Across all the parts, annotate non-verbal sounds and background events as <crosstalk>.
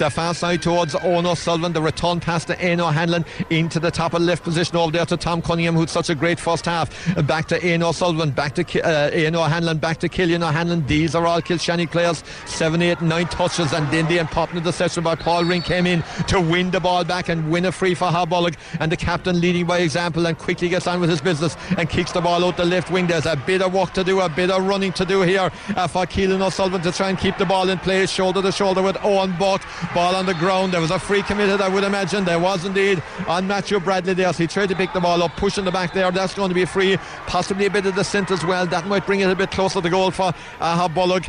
The far side towards Owen Sullivan. The return pass to Aino Hanlon into the top of left position over there to Tom Cunningham, who's such a great first half. Back to Aino Sullivan, back to uh, Aino Hanlon, back to Killian O'Hanlon. These are all Kilshannig players. Seven, eight, nine touches, and then the important interception by Paul Ring came in to win the ball back and win a free for Habollock. And the captain leading by example and quickly gets on with his business and kicks the ball out the left wing. There's a bit of work to do, a bit of running to do here uh, for Keelan O'Sullivan to try and keep the ball in play, shoulder to shoulder with Owen Buck. Ball on the ground. There was a free committed, I would imagine. There was indeed on Matthew Bradley there. So he tried to pick the ball up, pushing the back there. That's going to be free. Possibly a bit of descent as well. That might bring it a bit closer to goal for uh, Bullock.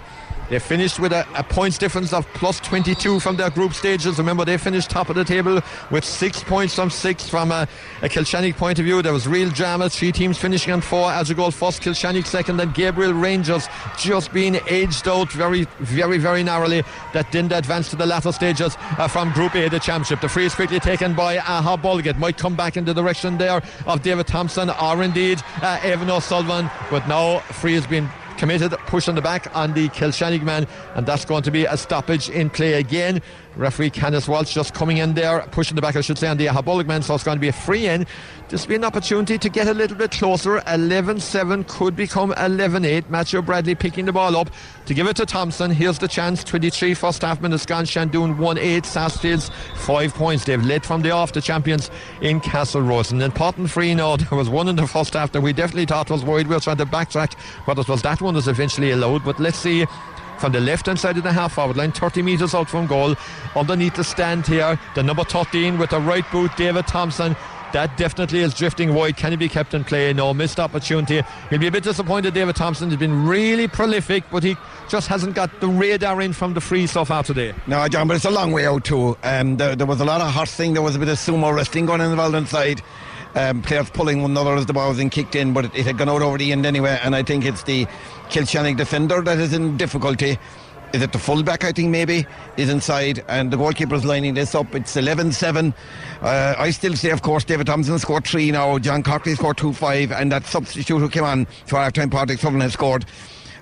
They finished with a, a, points difference of plus 22 from their group stages. Remember, they finished top of the table with six points from six from a, a Kilshannig point of view. There was real drama. Three teams finishing on four. As a goal first, Kilshannig second, and Gabriel Rangers just being edged out very, very, very narrowly. That didn't advance to the latter stages uh, from Group A, the championship. The free is quickly taken by Aghabullogue. Might come back in the direction there of David Thompson or indeed uh, Evan O'Sullivan. But now free has been committed, push on the back on the Kilshannig man, and that's going to be a stoppage in play again. Referee Kenneth Walsh just coming in there, pushing the back, I should say, on the Habollock man, so it's going to be a free in. Will be an opportunity to get a little bit closer. 11 7 could become 11 8. Matthew Bradley picking the ball up to give it to Thompson. Here's the chance 23 first half minutes gone. Shandoon 1 8. Sarsfields 5 points. They've led from the off the champions in Castle Road. An important free now. <laughs> There was one in the first half that we definitely thought was worried. We were trying to backtrack, but it was that one that's eventually allowed. But let's see from the left hand side of the half forward line, 30 metres out from goal. Underneath the stand here, the number 13 with the right boot, David Thompson. That definitely is drifting wide. Can he be kept in play? No, missed opportunity. He'll be a bit disappointed. David Thompson has been really prolific, but he just hasn't got the radar in from the free so far today. No, John, but it's a long way out too. Um, there, there was a lot of horsing. There was a bit of sumo wrestling going on the inside. Um, players pulling one another as the ball was in kicked in, but it, it, had gone out over the end anyway. And I think it's the Kilshannig defender that is in difficulty is it the fullback, I think, maybe, is inside, and the goalkeeper's lining this up. It's 11 7. Uh, I still say, of course, David Thompson scored three now, John Courtney scored 2 5, and that substitute who came on for half time, Patrick Sullivan has scored.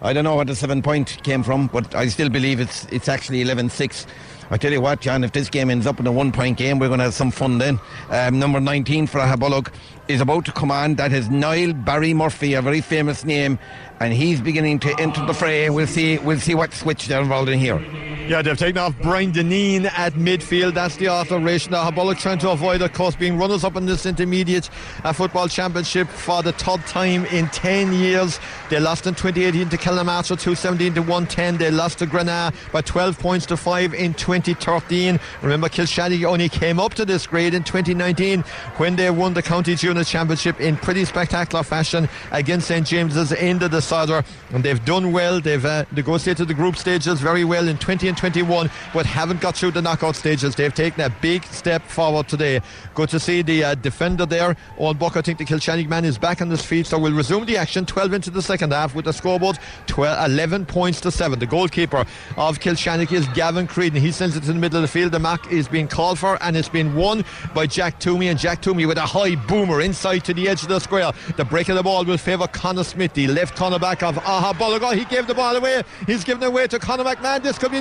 I don't know where the seven point came from, but I still believe it's it's actually 11 6. I tell you what, John, if this game ends up in a one point game, we're going to have some fun then. Um, number 19 for Habollock is about to come on. That is Niall Barry Murphy, a very famous name, and he's beginning to enter the fray. We'll see. We'll see what switch they're involved in here. Yeah, they've taken off Brian Deneen at midfield. That's the alteration. Now, Habollock trying to avoid, of course, being runners up in this intermediate uh, football championship for the third time in 10 years. They lost in 2018 to Kilnamartyra 217 to 110. They lost to Granada by 12 points to 5 in 2013. Remember, Kilshannig only came up to this grade in 2019 when they won the County Junior Championship in pretty spectacular fashion against St James's in the decider. And they've done well. They've uh, negotiated the group stages very well in 20 and 21, but haven't got through the knockout stages. They've taken a big step forward today. Good to see the uh, defender there. Owen Buck, I think the Kilshannig man is back on his feet, so we'll resume the action 12 into the second half with the scoreboard 12, 11 points to 7. The goalkeeper of Kilshannig is Gavin Creedon. He sends it to the middle of the field. The mark is being called for and it's been won by Jack Toomey. And Jack Toomey with a high boomer inside to the edge of the square. The break of the ball will favour Connor Smith, the left corner back of Aghabullogue. He gave the ball away. He's given it away to Conor McMahon. This could be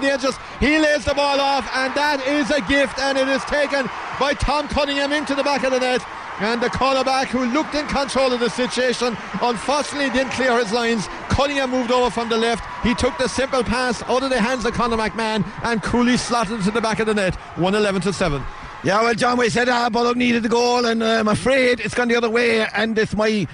He lays the ball off, and that is a gift, and it is taken by Tom Cunningham into the back of the net. And the cornerback who looked in control of the situation unfortunately didn't clear his lines Cunningham moved over from the left. He took the simple pass out of the hands of Conor McMahon and coolly slotted it to the back of the net. 111 to 7. Yeah, well, John, we said ah, Bullock needed the goal, and uh, I'm afraid it's gone the other way, and it's my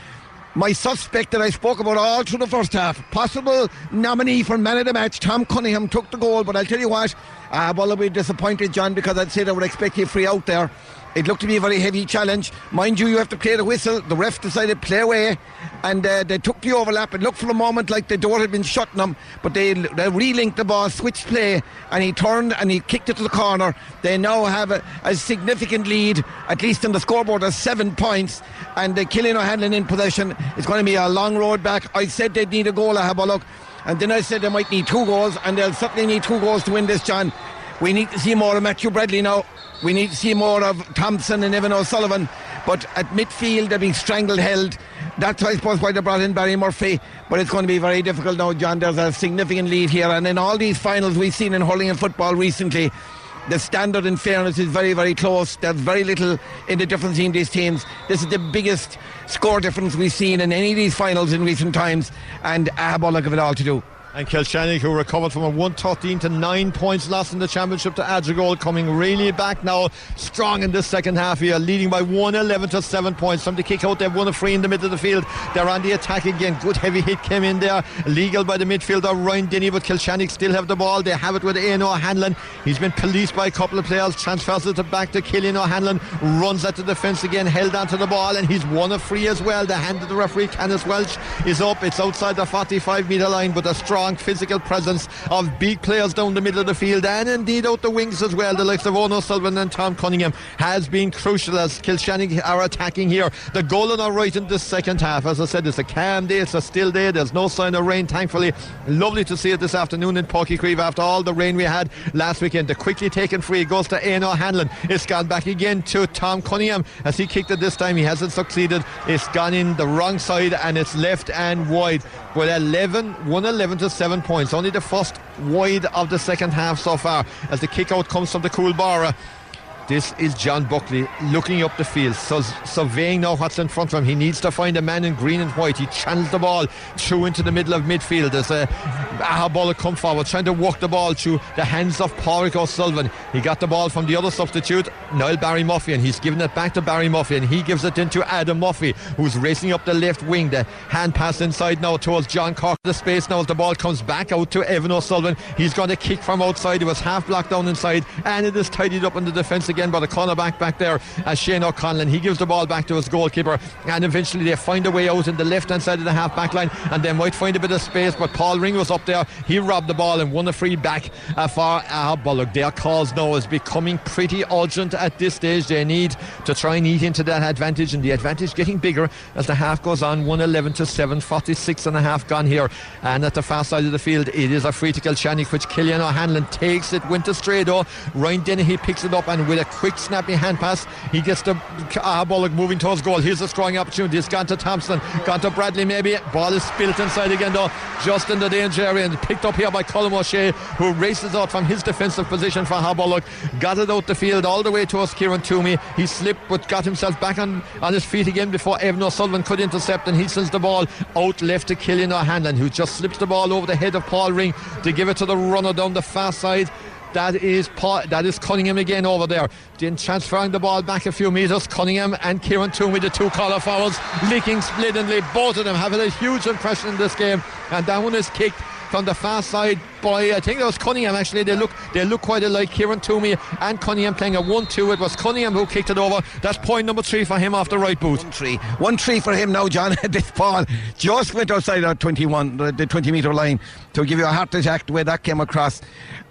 my suspect that I spoke about all through the first half. Possible nominee for man of the match, Tom Cunningham took the goal, but I'll tell you what, uh, Bullock will be disappointed, John, because I'd say they would expect you free out there. It looked to be a very heavy challenge. Mind you, you have to play the whistle. The ref decided play away, and uh, they took the overlap. It looked for a moment like the door had been shut on them, but they, they relinked the ball, switched play, and he turned and he kicked it to the corner. They now have a, a significant lead, at least in the scoreboard, of seven points, and uh, Killian O'Hanlon in possession. It's going to be a long road back. I said they'd need a goal, I have a look. And then I said they might need two goals, and they'll certainly need two goals to win this, John. We need to see more of Matthew Bradley now. We need to see more of Thompson and Evan O'Sullivan. But at midfield, they're being strangled held. That's, I suppose, why they brought in Barry Murphy. But it's going to be very difficult now, John. There's a significant lead here. And in all these finals we've seen in hurling and football recently, the standard in fairness is very, very close. There's very little in the difference between these teams. This is the biggest score difference we've seen in any of these finals in recent times. And Aghabullogue have all of it all to do. And Kilshannig, who recovered from a 113 to 9 points loss in the championship to Adrigole, coming really back now, strong in this second half here, leading by 111 to 7 points. From the kick out, they've won a free in the middle of the field. They're on the attack again. Good heavy hit came in there. Legal by the midfielder, Ryan Denny, but Kilshannig still have the ball. They have it with Ian O'Hanlon. He's been policed by a couple of players, transfers it back to Killian O'Hanlon, runs at the defence again, held onto the ball, and he's won a free as well. The hand of the referee, Kenneth Walsh, is up. It's outside the 45 metre line, but a strong strong physical presence of big players down the middle of the field and indeed out the wings as well. The likes of Ono Sullivan and Tom Cunningham has been crucial as Kilshannig are attacking here. The goal on our right in the second half. As I said, it's a calm day, it's a still day. There's no sign of rain, thankfully. Lovely to see it this afternoon in Chaoimh after all the rain we had last weekend. The quickly taken free goes to Ian Hanlon. It's gone back again to Tom Cunningham as he kicked it this time. He hasn't succeeded. It's gone in the wrong side and it's left and wide. With 11, 111 to 7 points. Only the first wide of the second half so far as the kick out comes from the Coolbara. This is John Buckley looking up the field, surveying now what's in front of him. He needs to find a man in green and white. He channels the ball through into the middle of midfield. There's a Aghabullogue come forward, trying to walk the ball through the hands of Pádraig O'Sullivan. He got the ball from the other substitute, Niall Barry Murphy, and he's given it back to Barry Murphy, and he gives it into Adam Murphy, who's racing up the left wing. The hand pass inside now towards John Cork. The space now as the ball comes back out to Evan O'Sullivan. He's going to kick from outside. It was half blocked down inside, and it is tidied up in the defence again by the cornerback back back there as Shane O'Connell. He gives the ball back to his goalkeeper, and eventually they find a way out in the left hand side of the half back line, and they might find a bit of space. But Paul Ring was up there. He robbed the ball and won a free back uh, for uh, Bullock. Their cause now is becoming pretty urgent at this stage. They need to try and eat into that advantage, and the advantage getting bigger as the half goes on 111 to 7, 46 and a half gone here. And at the far side of the field, it is a free to Kilshannig, which Killian O'Hanlon takes it, went astray though. Ryan Dennehy picks it up, and with a quick snappy hand pass. He gets the Bullock moving towards goal. Here's a strong opportunity. It's gone to Thompson, gone to Bradley maybe. Ball is spilt inside again though, just in the danger area and picked up here by Colin O'Shea, who races out from his defensive position for Habollock. Got it out the field all the way towards Kieran Toomey. He slipped but got himself back on, on his feet again before Evan O'Sullivan could intercept and he sends the ball out left to Killian O'Hanlon, who just slips the ball over the head of Paul Ring to give it to the runner down the far side. That is that is Cunningham again over there. Then transferring the ball back a few metres. Cunningham and Kieran Toomey, the two collar fouls, leaking splendidly. Both of them having a huge impression in this game. And that one is kicked from the far side by I think it was Cunningham actually. They look they look quite alike. Kieran Toomey and Cunningham playing a one-two. It was Cunningham who kicked it over. That's point number three for him off the right boot. One three, one three for him now, John. <laughs> this ball just went outside that 21, the, the 20 metre line to give you a heart attack the way that came across.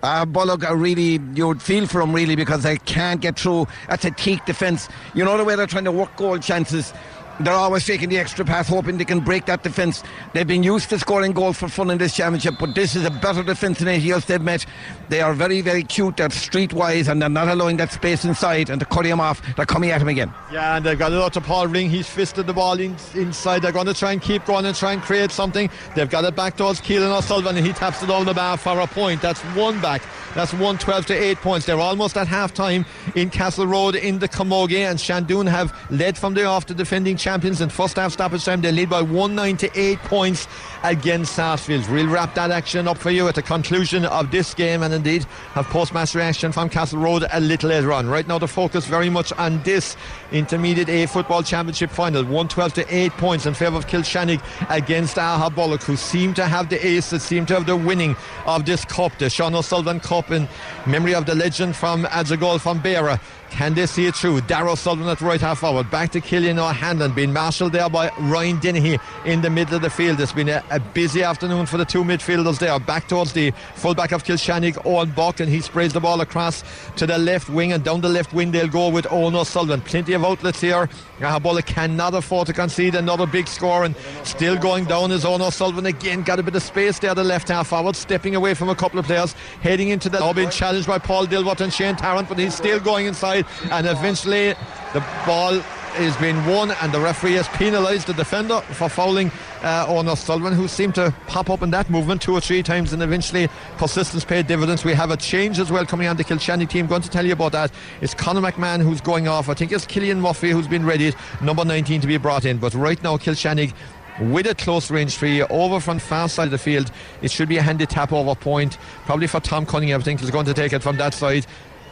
Uh, Bullock are really, you would feel for them really because they can't get through. That's a teak defence. You know the way they're trying to work goal chances they're always taking the extra pass, hoping they can break that defence. They've been used to scoring goals for fun in this championship, but this is a better defence than anything else they've met. They are very, very cute. They're streetwise and they're not allowing that space inside. And to cut him off, they're coming at him again. Yeah, and they've got it out to Paul Ring. He's fisted the ball in, inside. They're going to try and keep going and try and create something. They've got it back towards Keelan O'Sullivan, and he taps it over the bar for a point. That's one back. That's 112 to 8 points. They're almost at half time in Castle Road in the Camogie, and Shandoon have led from the off the defending champions in first half stoppage time. They lead by 1 9 to 8 points against Sarsfields. We'll wrap that action up for you at the conclusion of this game and indeed have post-match reaction from Castle Road a little later on. Right now the focus very much on this Intermediate A Football Championship final. 112 to 8 points in favour of Kilshannig against Aghabullogue who seem to have the ace that seem to have the winning of this cup, the Sean O'Sullivan Cup in memory of the legend from Adrigole from Beara. Can they see it through? Darrow Sullivan at right half forward. Back to Killian O'Hanlon, being marshalled there by Ryan Dennehy in the middle of the field. It's been a, a, busy afternoon for the two midfielders there. Back towards the fullback of Kilshannig, Owen Buck, and he sprays the ball across to the left wing and down the left wing they'll go with Owen O'Sullivan. Plenty of outlets here. Aghabullogue cannot afford to concede another big score and still going down is Owen O'Sullivan again. Got a bit of space there, the left half forward, stepping away from a couple of players, heading into the now being challenged by Paul Dilworth and Shane Tarrant, but he's still going inside and eventually the ball is being won and the referee has penalised the defender for fouling uh, Owen O'Sullivan who seemed to pop up in that movement two or three times and eventually persistence paid dividends we have a change as well coming on the Kilshannig team going to tell you about that it's Conor McMahon who's going off I think it's Killian Murphy who's been ready number 19 to be brought in but right now Kilshannig with a close range free over from far side of the field. It should be a handy tap over point, probably for Tom Cunningham. I think he's going to take it from that side.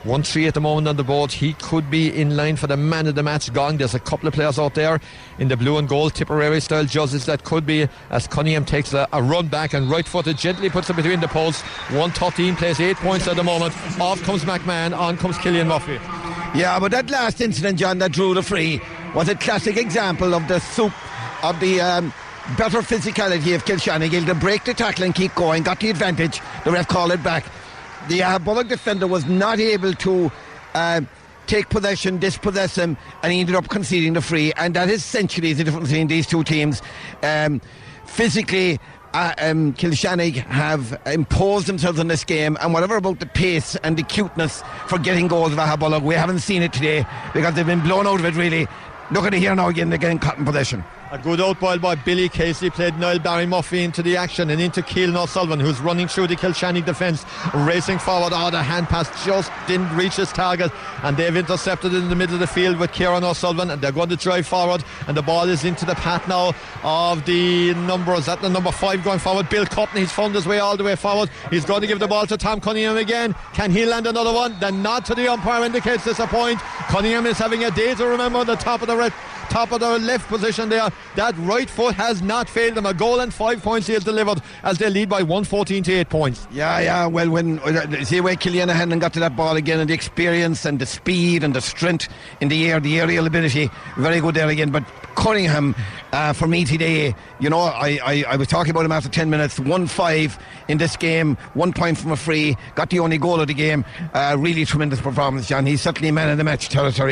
1 3 at the moment on the board. He could be in line for the man of the match gong. There's a couple of players out there in the blue and gold Tipperary style judges that could be as Cunningham takes a, a run back and right footed gently puts it between the posts. 113 plays 8 points at the moment. Off comes McMahon, on comes Killian Murphy. Yeah, but that last incident, John, that drew the free was a classic example of the soup of the. Um, better physicality of Kilshannig, to break the tackle and keep going, got the advantage. The ref called it back the Bullock defender was not able to uh, take possession, dispossess him, and he ended up conceding the free. And that essentially is the difference between these two teams. Um, physically, uh, um, have imposed themselves on this game, and whatever about the pace and the cuteness for getting goals of Aghabullogue, we haven't seen it today because they've been blown out of it really. Look at it here now again, they're getting caught in possession. A good ball by Billy Casey played Niall Barry Murphy into the action and into Keelan O'Sullivan, who's running through the Kilshannig defence, racing forward. Oh, the hand pass just didn't reach his target, and they've intercepted in the middle of the field with Kieran O'Sullivan, and they're going to drive forward. And the ball is into the path now of the numbers at the number five going forward. Bill Curtin, he's found his way all the way forward. He's going to give the ball to Tom Cunningham again. Can he land another one? The nod to the umpire indicates this point. Cunningham is having a day to remember the top of the red top of their left position there. That right foot has not failed them. A goal and five points he has delivered as they lead by 114 to 8 points. Yeah, yeah. Well, when uh, see where Killian O'Hanlon got to that ball again and the experience and the speed and the strength in the air, the aerial ability, very good there again. But Cunningham, uh, for me today, you know, I, I, I was talking about him after 10 minutes, 1 5 in this game, one point from a free, got the only goal of the game. Uh, really tremendous performance, John. He's certainly a man in the match territory.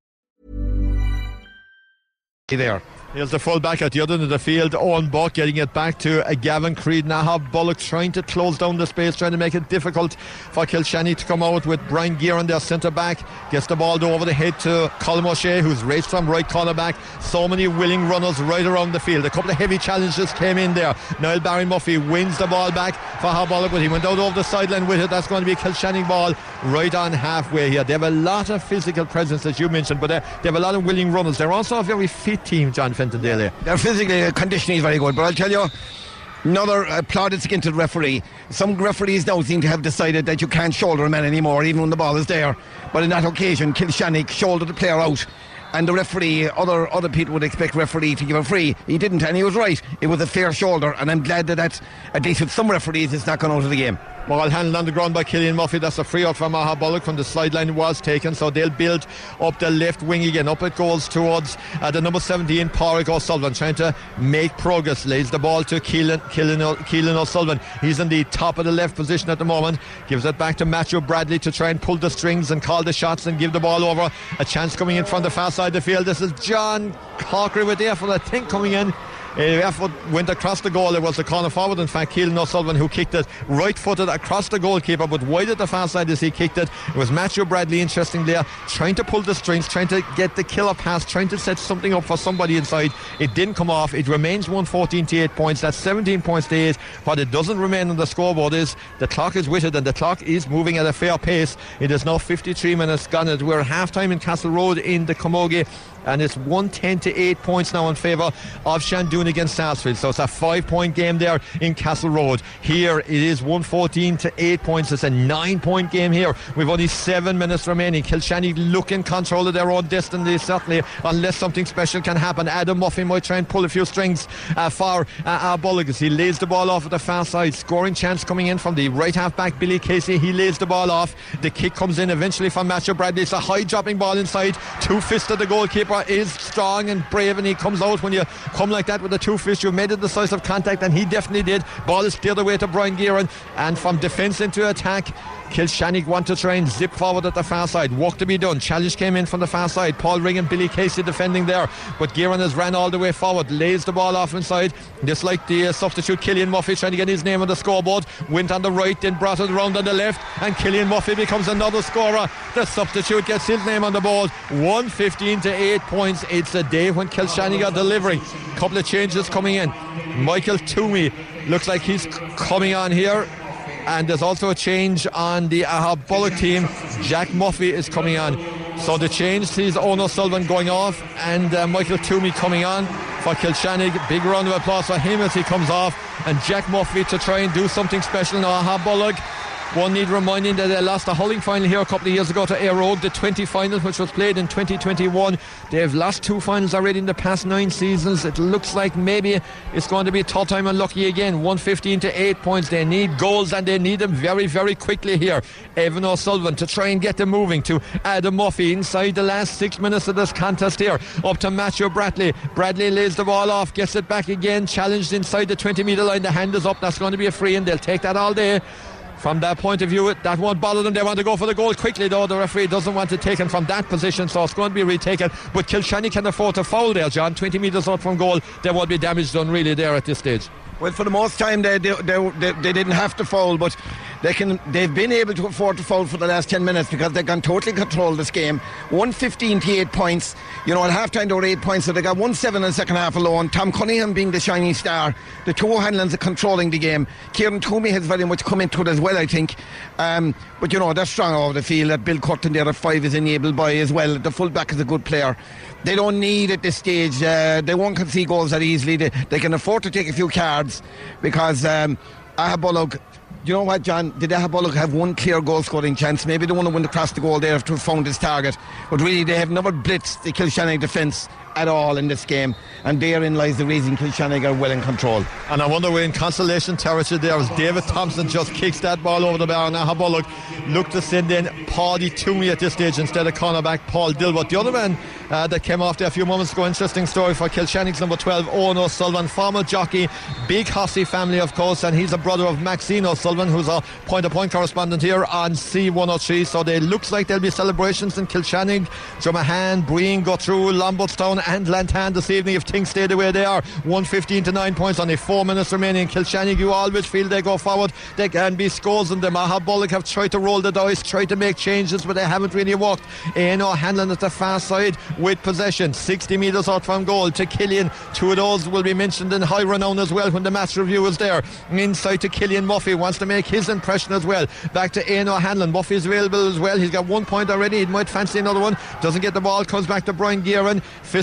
There. Here's the full back at the other end of the field. Owen Buck getting it back to Gavin Creed. Nahab Bullock trying to close down the space, trying to make it difficult for Kilshannig to come out with Brian Gearan, their centre back. Gets the ball over the head to Colm O'Shea, who's raced from right corner back. So many willing runners right around the field. A couple of heavy challenges came in there. Niall Barry Murphy wins the ball back for Bullock, but he went out over the sideline with it. That's going to be a Kilshannig ball right on halfway here. They have a lot of physical presence, as you mentioned, but they have a lot of willing runners. They're also a very fit team, John Fenton Daly. Their physically uh, conditioning is very good, but I'll tell you. Another uh, against the referee. Some referees now seem to have decided that you can't shoulder a man anymore, even when the ball is there. But in that occasion, Kilshannig shouldered the player out and the referee, other other people would expect referee to give a free. He didn't, and he was right. It was a fair shoulder, and I'm glad that that, at least with some referees, it's not gone out of the game. Ball handled on the ground by Killian Murphy. That's a free out from Maha Bullock from the sideline was taken. So they'll build up the left wing again. Up it goes towards uh, the number 17, Pádraig O'Sullivan, trying to make progress. Lays the ball to Keelan, Keelan, Keelan O'Sullivan. He's in the top of the left position at the moment. Gives it back to Matthew Bradley to try and pull the strings and call the shots and give the ball over. A chance coming in from the far side of the field. This is John Corkery with the effort, I think, coming in. Uh, effort went across the goal. It was the corner forward, in fact, Keelan O'Sullivan, who kicked it right footed across the goalkeeper, but wide at the far side as he kicked it. It was Matthew Bradley, interestingly, trying to pull the strings, trying to get the killer pass, trying to set something up for somebody inside. It didn't come off. It remains 114 to 8 points. That's 17 points to 8. What it doesn't remain on the scoreboard is the clock is it and the clock is moving at a fair pace. It is now 53 minutes gone. We're half time in Castle Road in the Camogie and it's 110 to 8 points now in favour of Shandoon against Sarsfield. So it's a five point game there in Castle Road. Here it is 114 to 8 points. It's a nine point game here. We've only seven minutes remaining. Kilshannig look in control of their own destiny, certainly, unless something special can happen. Adam Muffin might try and pull a few strings uh, for uh, Bullock he lays the ball off at the far side. Scoring chance coming in from the right half back, Billy Casey. He lays the ball off. The kick comes in eventually from Matthew Bradley. It's a high dropping ball inside. Two fists of the goalkeeper is strong and brave and he comes out when you come like that with the two fists you've made a decisive contact and he definitely did. Ball is steered away to Brian Gearan and from defence into attack Kilshannig want to try and zip forward at the far side. Work to be done. Challenge came in from the far side. Paul Ring and Billy Casey defending there. But Gearan has ran all the way forward. Lays the ball off inside. Just like the uh, substitute Killian Murphy trying to get his name on the scoreboard. Went on the right, then brought it around on the left. And Killian Murphy becomes another scorer. The substitute gets his name on the board. 115 to 8 points. It's a day when Kilshannig are delivering. Couple of changes coming in. Michael Toomey looks like he's coming on here and there's also a change on the Aghabullogue team. Jack Murphy is coming on. So the change sees Ono Sullivan going off and uh, Michael Toomey coming on for Kilshannig. Big round of applause for him as he comes off. And Jack Murphy to try and do something special in Aghabullogue. One need reminding that they lost a hurling final here a couple of years ago to Éire the 20 final, which was played in 2021. They've lost two finals already in the past nine seasons. It looks like maybe it's going to be third time unlucky again. 115 to 8 points. They need goals and they need them very, very quickly here. Evan O'Sullivan to try and get them moving to Adam Murphy inside the last six minutes of this contest here. Up to Matthew Bradley. Bradley lays the ball off, gets it back again, challenged inside the 20 metre line. The hand is up. That's going to be a free and they'll take that all day from that point of view, that won't bother them. They want to go for the goal quickly, though. The referee doesn't want to it taken from that position, so it's going to be retaken. But Kilshannig can afford to foul there, John. 20 metres out from goal. There won't be damage done really there at this stage. Well, for the most time, they, they, they, they, didn't have to foul, but they can, they've been able to afford to foul for the last 10 minutes because they can totally control this game. 115 to 8 points. You know, at half time, they were 8 points, so they got 1 7 in the second half alone. Tom Cunningham being the shining star. The two O'Hanlons are controlling the game. Kieran Toomey has very much come into it as well, I think. Um, but, you know, they're strong over the field. That Bill Curtin there at 5 is enabled by as well. The fullback is a good player they don't need at this stage. Uh, they won't concede goals that easily. They, they, can afford to take a few cards because um, Aghabullogue you know what, John? Did Aghabullogue have one clear goal scoring chance? Maybe the one who went across the goal there to have found his target. But really, they have never blitzed the Kilshannig defence at all in this game, and therein lies the reason Kilshannig are well in control. And I wonder we're in consolation territory there as David Thompson just kicks that ball over the bar. And Aghabullogue look look to send in Paddy Toomey at this stage instead of cornerback Paul Dilworth. The other man uh, that came off there a few moments ago, interesting story for Kilshannig's number 12, Owen O'Sullivan, former jockey, big Hossey family, of course, and he's a brother of Maxine O'Sullivan, who's a point to point correspondent here on C103. So it looks like there'll be celebrations in Kilshannig, Dromahane, Breen, go through Lombardstown and Lantan this evening if things stay the way they are. 115 to 9 points, only 4 minutes remaining. Kilshannig, you always feel they go forward. They can be scores in them. Aghabullogue have tried to roll the dice, tried to make changes, but they haven't really worked. Aino Hanlon at the far side with possession, 60 metres out from goal to Killian. Two of those will be mentioned in high renown as well when the match review is there. Inside to Killian Murphy, wants to make his impression as well. Back to Aino Hanlon. Murphy's available as well. He's got one point already. He might fancy another one. Doesn't get the ball, comes back to Brian Gearan.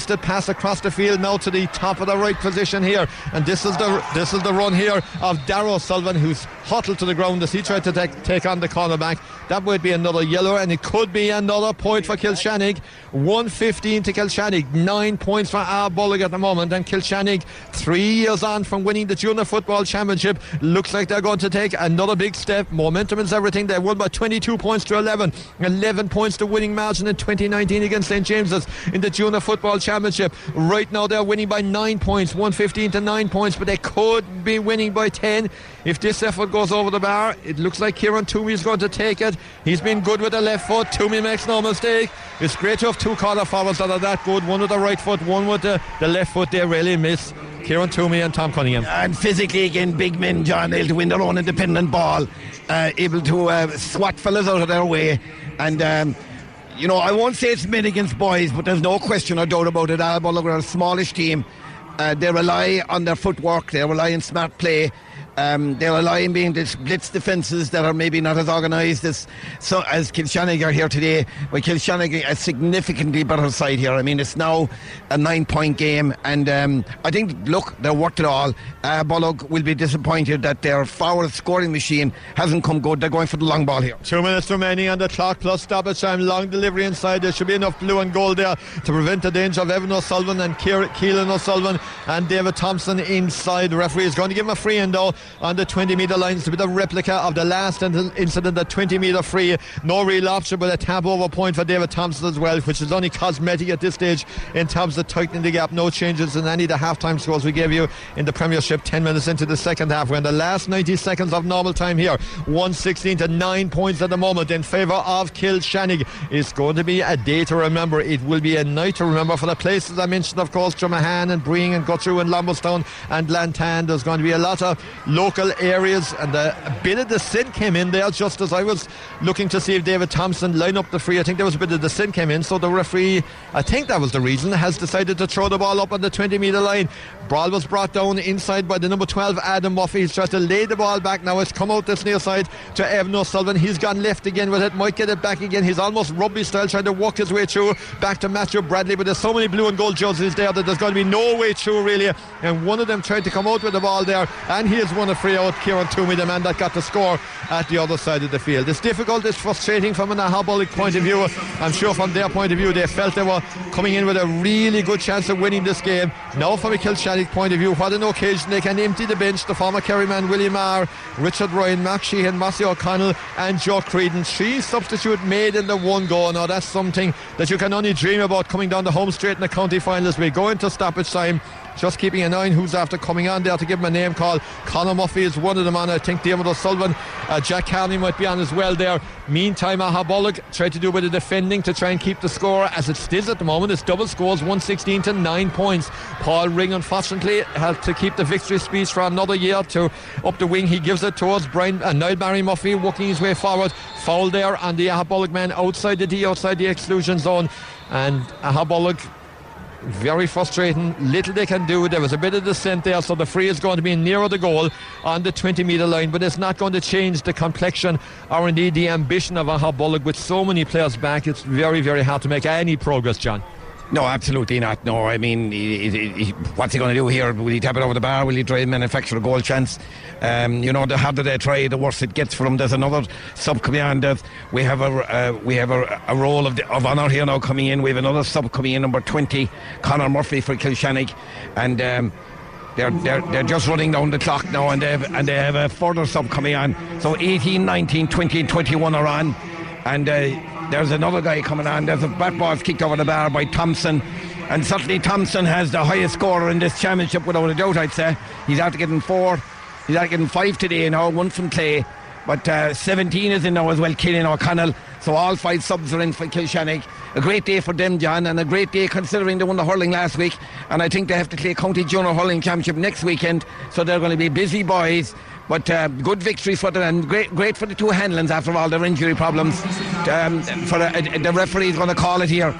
Fisted pass across the field now to the top of the right position here. And this is the this is the run here of Darrow Sullivan, who's huddled to the ground as he tried to take, take on the cornerback. That would be another yellow, and it could be another point for Kilshannig. 115 to Kilshannig, nine points for Aghabullogue at the moment, and Kilshannig, three years on from winning the Junior Football Championship, looks like they're going to take another big step. Momentum is everything. They won by 22 points to 11, 11 points to winning margin in 2019 against St James's in the Junior Football Championship. Right now, they're winning by nine points, 115 to nine points, but they could be winning by 10 if this effort goes over the bar. It looks like Kieran Toomey is going to take it. He's been good with the left foot. Toomey makes no mistake. It's great to have two corner forwards that are that good. One with the right foot, one with the, the left foot. They really miss. Kieran Toomey and Tom Cunningham. And physically, again, big men, John, able to win their own independent ball, uh, able to uh, swat fellas out of their way. And, um, you know, I won't say it's men against boys, but there's no question or doubt about it. Aghabullogue are a smallish team. Uh, they rely on their footwork, they rely on smart play. Um, they rely on being blitz defences that are maybe not as organised as so as Kilshannig are here today. But Kilshannig a significantly better side here. I mean, it's now a nine-point game, and um, I think look, they're worked it all. Uh, Bullock will be disappointed that their forward scoring machine hasn't come good. They're going for the long ball here. Two minutes remaining on the clock plus stoppage time. Long delivery inside. There should be enough blue and gold there to prevent the danger of Evan O'Sullivan and Keelan O'Sullivan and David Thompson inside. The referee is going to give him a free end though on the 20 metre line. It's a bit of replica of the last incident, the 20 metre free. No real option, but a tap over point for David Thompson as well, which is only cosmetic at this stage in terms of tightening the gap. No changes in any of the half time scores we gave you in the Premiership 10 minutes into the second half. We're in the last 90 seconds of normal time here. 116 to 9 points at the moment in favour of Kilshannig. It's going to be a day to remember. It will be a night to remember for the places I mentioned, of course, Dromahane and Breen and Guthrie and Lombardstown and Lantan. There's going to be a lot of local areas, and a, bit of the sin came in there just as I was looking to see if David Thompson line up the free. I think there was a bit of the sin came in, so the referee, I think that was the reason, has decided to throw the ball up on the 20 metre line. Ball was brought down inside by the number 12 Adam Murphy. He's trying to lay the ball back now. It's come out this near side to Evan O'Sullivan. He's gone left again with it. Might get it back again. He's almost rugby style trying to walk his way through back to Matthew Bradley. But there's so many blue and gold jerseys there that there's going to be no way through really. And one of them tried to come out with the ball there, and he has won a free out. Kieran Toomey, the man that got the score at the other side of the field. It's difficult. It's frustrating from an Aghabullogue point of view. I'm sure from their point of view they felt they were coming in with a really good chance of winning this game. Now from a Kilshannig point of view, what an occasion they can empty the bench. The former Kerryman William Marr, Richard Ryan, Mark Sheehan, Massey O'Connell, and Joe Creedon. Three substitute made in the one goal. Now that's something that you can only dream about coming down the home straight in the county finals. We go into stoppage time just keeping an eye on who's after coming on there to give him a name call. Conor Murphy is one of them on. I think David O'Sullivan, uh, Jack Carney might be on as well there. Meantime, Aghabullogue tried to do a bit of defending to try and keep the score as it is at the moment. It's double scores, 116 to 9 points. Paul Ring, unfortunately, had to keep the victory speech for another year to up the wing. He gives it towards Brian uh, now Barry Murphy, working his way forward. Foul there on the Aghabullogue man outside the D, outside the exclusion zone. And Aghabullogue very frustrating. Little they can do. There was a bit of descent there, so the free is going to be nearer the goal on the 20 metre line, but it's not going to change the complexion or indeed the ambition of Aghabullogue with so many players back. It's very, very hard to make any progress, John. No, absolutely not. No, I mean, he, he, he, what's he going to do here? Will he tap it over the bar? Will he try and manufacture a goal chance? Um, you know, the harder they try, the worse it gets for them. There's another sub coming on. There's, we have a uh, we have a, a role of, of honour here now coming in. We have another sub coming in, number 20, Conor Murphy for Kilshannig, and. Um, they're, they're, they're just running down the clock now and they have, and they have a further sub coming on. So 18, 19, 20 21 are on. And uh, there's another guy coming on. There's a bat ball kicked over the bar by Thompson. And certainly Thompson has the highest scorer in this championship without a doubt, I'd say. He's after getting four. He's after getting five today now, one from Clay. But uh, 17 is in now as well, Killian O'Connell. So all five subs are in for Kilshannig. A great day for them, John, and a great day considering they won the hurling last week. And I think they have to play County Junior Hurling Championship next weekend. So they're going to be busy boys. But uh, good victory for them, and great, great for the two Hanlons after all their injury problems. Um, for uh, the referee is going to call it here.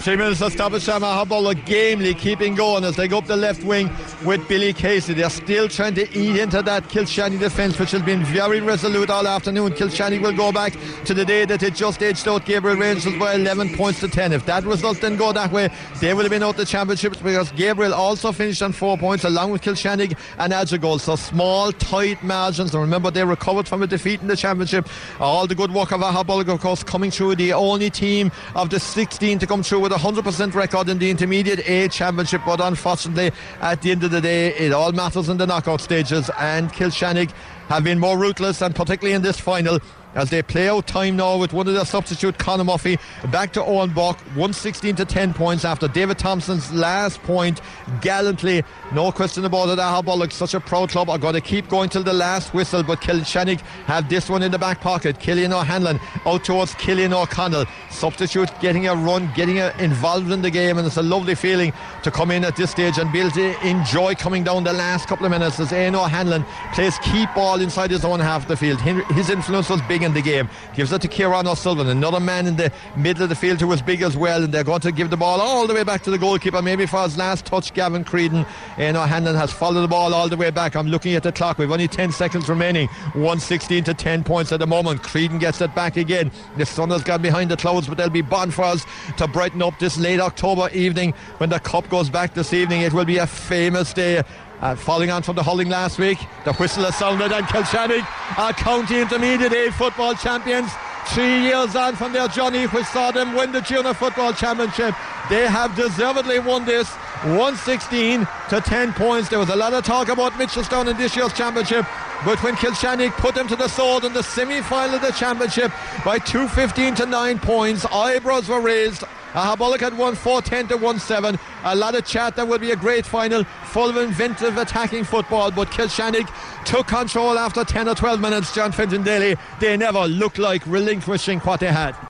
Three to stop it, Shama Habbola gamely keeping going as they go up the left wing with Billy Casey. They're still trying to eat into that Kilshannig defence, which has been very resolute all afternoon. Kilshannig will go back to the day that it just edged out Gabriel Rangers by 11 points to 10. If that result didn't go that way, they would have been out the championships because Gabriel also finished on four points along with Kilshannig and Adrigole. So small, tight margins. And remember, they recovered from a defeat in the championship. All the good work of Aghabullogue, of course, coming through the only team of the 16 to come through with a 100% record in the intermediate A championship, but unfortunately, at the end of the day, it all matters in the knockout stages. And Kilshannig have been more ruthless, and particularly in this final, as they play out time now with one of their substitute Conor Murphy back to Owen Buck 116 to 10 points after David Thompson's last point gallantly. No question about it Aghabullogue such a proud club. Are going to keep going till the last whistle but Kilshannig have this one in the back pocket. Killian O'Hanlon out towards Killian O'Connell. Substitute getting a run getting a, involved in the game and it's a lovely feeling to come in at this stage and be able to enjoy coming down the last couple of minutes as Aino O'Hanlon plays keep ball inside his own half of the field. His influence was big in the game. Gives it to Kieran O'Sullivan, another man in the middle of the field who was big as well. And they're going to give the ball all the way back to the goalkeeper, maybe for his last touch. Gavin Creedon, and O'Hanlon has followed the ball all the way back. I'm looking at the clock. We've only 10 seconds remaining. 116 to 10 points at the moment. Creedon gets it back again. The sun has gone behind the clouds, but there'll be bonfires to brighten up this late October evening when the cup goes back this evening. It will be a famous day uh, following on from the hurling last week, the whistle has sounded and Kilshannig are county intermediate A football champions. Three years on from their journey, which saw them win the junior football championship. They have deservedly won this 116 to 10 points. There was a lot of talk about Mitchelstown in this year's championship, but when Kilshannig put them to the sword in the semi final of the championship by 215 to 9 points, eyebrows were raised uh, Aghabullogue had won 4-10 to 1-7. A lot of chat. That will be a great final, full of inventive attacking football. But Kilshannig took control after 10 or 12 minutes. John Fenton Daly. They never looked like relinquishing what they had.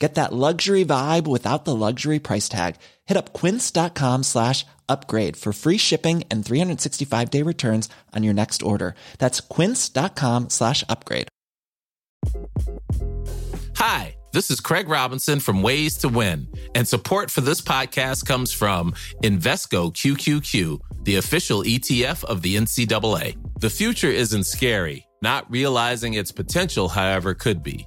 Get that luxury vibe without the luxury price tag. Hit up quince.com slash upgrade for free shipping and 365-day returns on your next order. That's quince.com slash upgrade. Hi, this is Craig Robinson from Ways to Win, and support for this podcast comes from Invesco QQQ the official ETF of the NCAA. The future isn't scary. Not realizing its potential, however, could be.